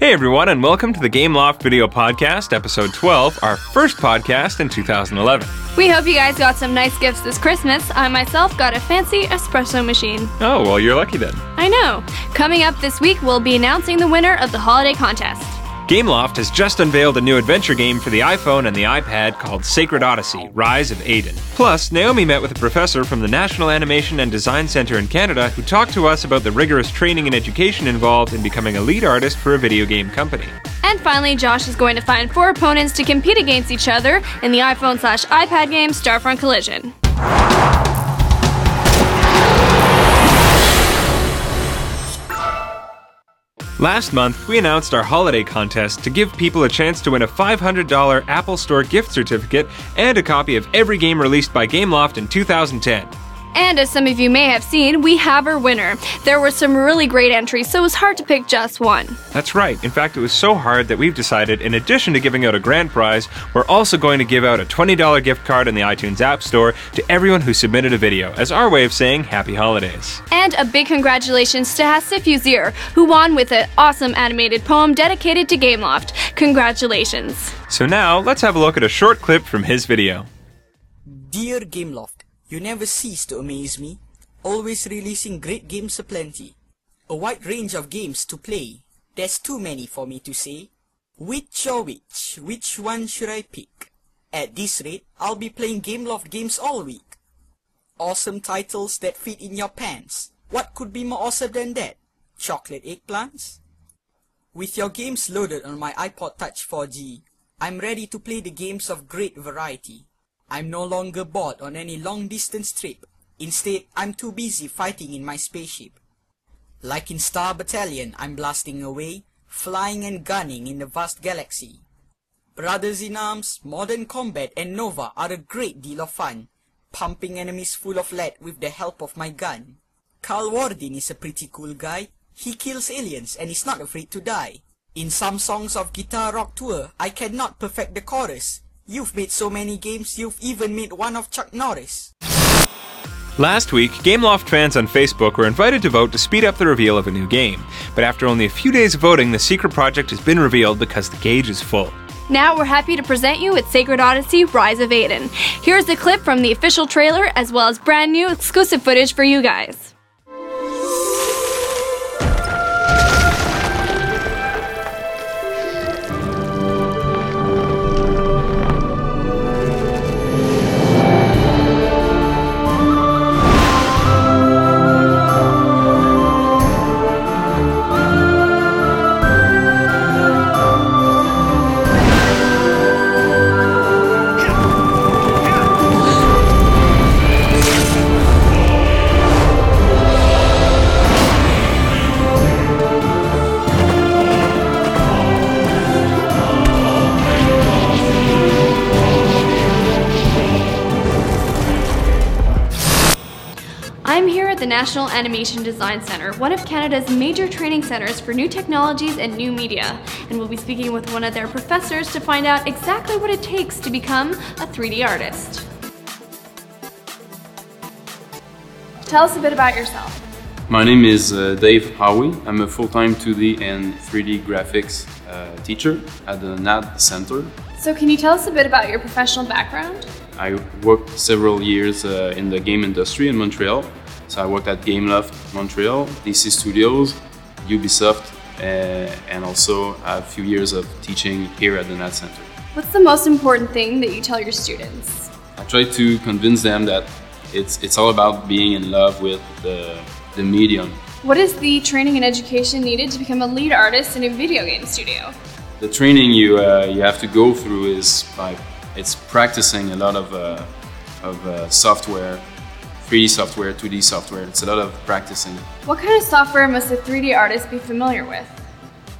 Hey everyone, and welcome to the Gameloft Video Podcast, episode 12, our first podcast in 2011. We hope you guys got some nice gifts this Christmas. I myself got a fancy espresso machine. Oh, well, you're lucky then. I know. Coming up this week, we'll be announcing the winner of the holiday contest. Gameloft has just unveiled a new adventure game for the iPhone and the iPad called Sacred Odyssey Rise of Ayden. Plus, Naomi met with a professor from the National Animation and Design Center in Canada who talked to us about the rigorous training and education involved in becoming a lead artist for a video game company. And finally, Josh is going to find four opponents to compete against each other in the iPhone slash iPad game Starfront Collision. Last month, we announced our holiday contest to give people a chance to win a $500 Apple Store gift certificate and a copy of every game released by Gameloft in 2010. And as some of you may have seen, we have our winner. There were some really great entries, so it was hard to pick just one. That's right. In fact, it was so hard that we've decided, in addition to giving out a grand prize, we're also going to give out a $20 gift card in the iTunes App Store to everyone who submitted a video, as our way of saying Happy Holidays. And a big congratulations to Hasif Uzir, who won with an awesome animated poem dedicated to Gameloft. Congratulations. So now, let's have a look at a short clip from his video. Dear Gameloft, you never cease to amaze me, always releasing great games aplenty. A wide range of games to play, there's too many for me to say. Which or which, which one should I pick? At this rate, I'll be playing Gameloft games all week. Awesome titles that fit in your pants. What could be more awesome than that? Chocolate eggplants? With your games loaded on my iPod Touch 4G, I'm ready to play the games of great variety. I'm no longer bored on any long distance trip. Instead, I'm too busy fighting in my spaceship. Like in Star Battalion, I'm blasting away, flying and gunning in the vast galaxy. Brothers in Arms, Modern Combat and Nova are a great deal of fun, pumping enemies full of lead with the help of my gun. Kal Wardin is a pretty cool guy. He kills aliens and is not afraid to die. In some songs of Guitar Rock Tour, I cannot perfect the chorus, You've made so many games, you've even made one of Chuck Norris. Last week, Gameloft fans on Facebook were invited to vote to speed up the reveal of a new game. But after only a few days of voting, the secret project has been revealed because the gauge is full. Now we're happy to present you with Sacred Odyssey Rise of Ayden. Here's a clip from the official trailer as well as brand new exclusive footage for you guys. National Animation Design Center, one of Canada's major training centers for new technologies and new media, and we'll be speaking with one of their professors to find out exactly what it takes to become a 3D artist. Tell us a bit about yourself. My name is uh, Dave Howie. I'm a full-time 2D and 3D graphics uh, teacher at the NAD Center. So, can you tell us a bit about your professional background? I worked several years uh, in the game industry in Montreal. So I worked at Gameloft Montreal, DC Studios, Ubisoft, uh, and also a few years of teaching here at the NAD Center. What's the most important thing that you tell your students? I try to convince them that it's, it's all about being in love with the, the medium. What is the training and education needed to become a lead artist in a video game studio? The training you, uh, you have to go through is by it's practicing a lot of, uh, of uh, software, 3D software, 2D software. It's a lot of practicing. What kind of software must a 3D artist be familiar with?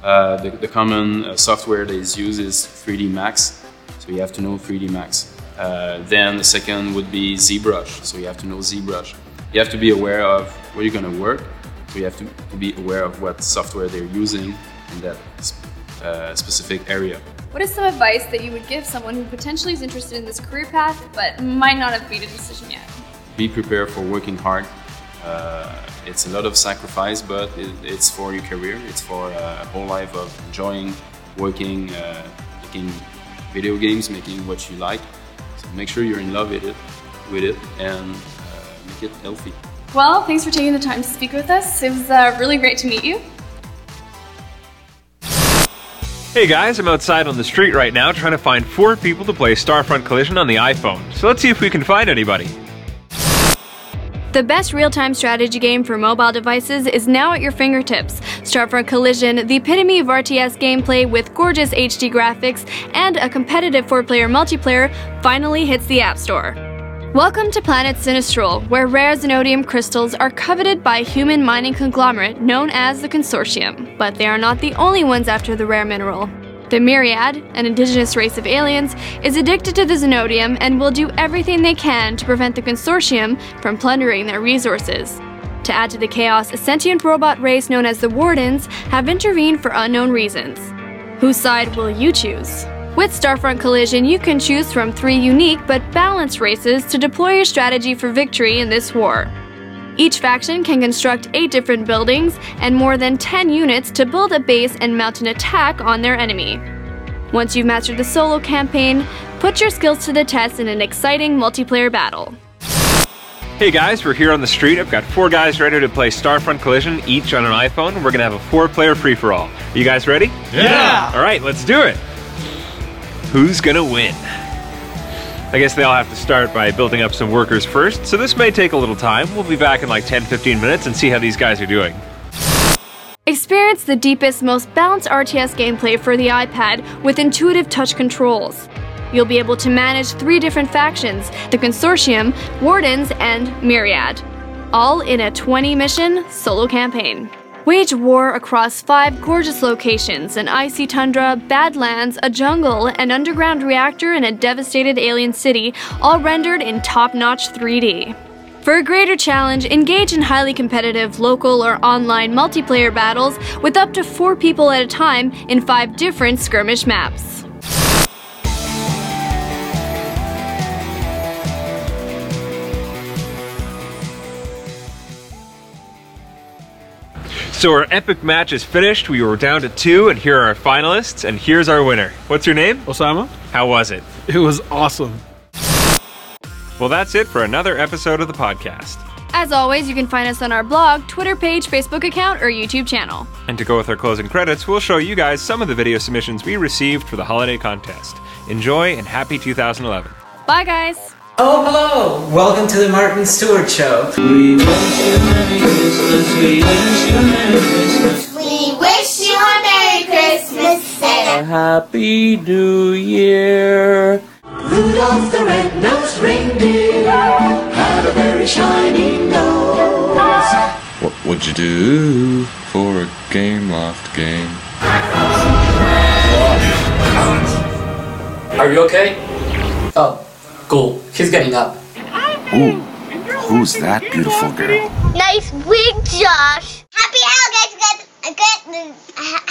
Uh, the, the, common uh, software that is used is 3D Max, so you have to know 3D Max. Uh, then the second would be ZBrush, so you have to know ZBrush. You have to be aware of where you're going to work, so you have to, to, be aware of what software they're using in that uh, specific area. What is some advice that you would give someone who potentially is interested in this career path but might not have made a decision yet? Be prepared for working hard. Uh, Uh, it's a lot of sacrifice, but it, it's for your career. It's for a whole life of enjoying, working, uh, making video games, making what you like. So make sure you're in love with it, with it, and uh, make it healthy. Well, thanks for taking the time to speak with us. It was uh, really great to meet you. Hey guys, I'm outside on the street right now trying to find four people to play Starfront Collision on the iPhone. So let's see if we can find anybody. The best real time strategy game for mobile devices is now at your fingertips. Starfront Collision, the epitome of RTS gameplay with gorgeous HD graphics and a competitive four player multiplayer, finally hits the App Store. Welcome to planet Sinistral, where rare Zenodium crystals are coveted by a human mining conglomerate known as the Consortium. But they are not the only ones after the rare mineral. The Myriad, an indigenous race of aliens, is addicted to the Zenodium and will do everything they can to prevent the Consortium from plundering their resources. To add to the chaos, a sentient robot race known as the Wardens have intervened for unknown reasons. Whose side will you choose? With Starfront Collision, you can choose from three unique but balanced races to deploy your strategy for victory in this war. Each faction can construct 8 different buildings and more than 10 units to build a base and mount an attack on their enemy. Once you've mastered the solo campaign, put your skills to the test in an exciting multiplayer battle. Hey guys, we're here on the street. I've got four guys ready to play Starfront Collision, each on an iPhone. We're gonna have a four player free for all. Are you guys ready? Yeah! Alright, let's do it. Who's gonna win? I guess they all have to start by building up some workers first, so this may take a little time. We'll be back in like 10 15 minutes and see how these guys are doing. Experience the deepest, most balanced RTS gameplay for the iPad with intuitive touch controls. You'll be able to manage three different factions the Consortium, Wardens, and Myriad, all in a 20 mission solo campaign. Wage war across five gorgeous locations an icy tundra, badlands, a jungle, an underground reactor, and a devastated alien city, all rendered in top notch 3D. For a greater challenge, engage in highly competitive local or online multiplayer battles with up to four people at a time in five different skirmish maps. So our epic match is finished. We were down to two, and here are our finalists, and here's our winner. What's your name? Osama, How was it? it was awesome. Well, that's it for another episode of the podcast. As always, you can find us on our blog, Twitter page, Facebook account, or YouTube channel. And to go with our closing credits, we'll show you guys some of the video submissions we received for the holiday contest. Enjoy and happy 2011. Bye, guys! Oh, hello! Welcome to the Martin Stewart Show. We wish you a Merry Christmas. We wish you a Merry Christmas. We wish you a Merry Christmas and A Happy New Year. Rudolph the red-nosed reindeer had a very shiny nose. What would you do for a Gameloft game? Are you okay? Oh, cool. She's getting up. Ooh, who's that beautiful girl? Nice wig, Josh. Happy Holidays, good, good,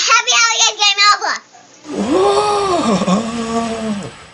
happy Holidays, Game Alpha. Whoa!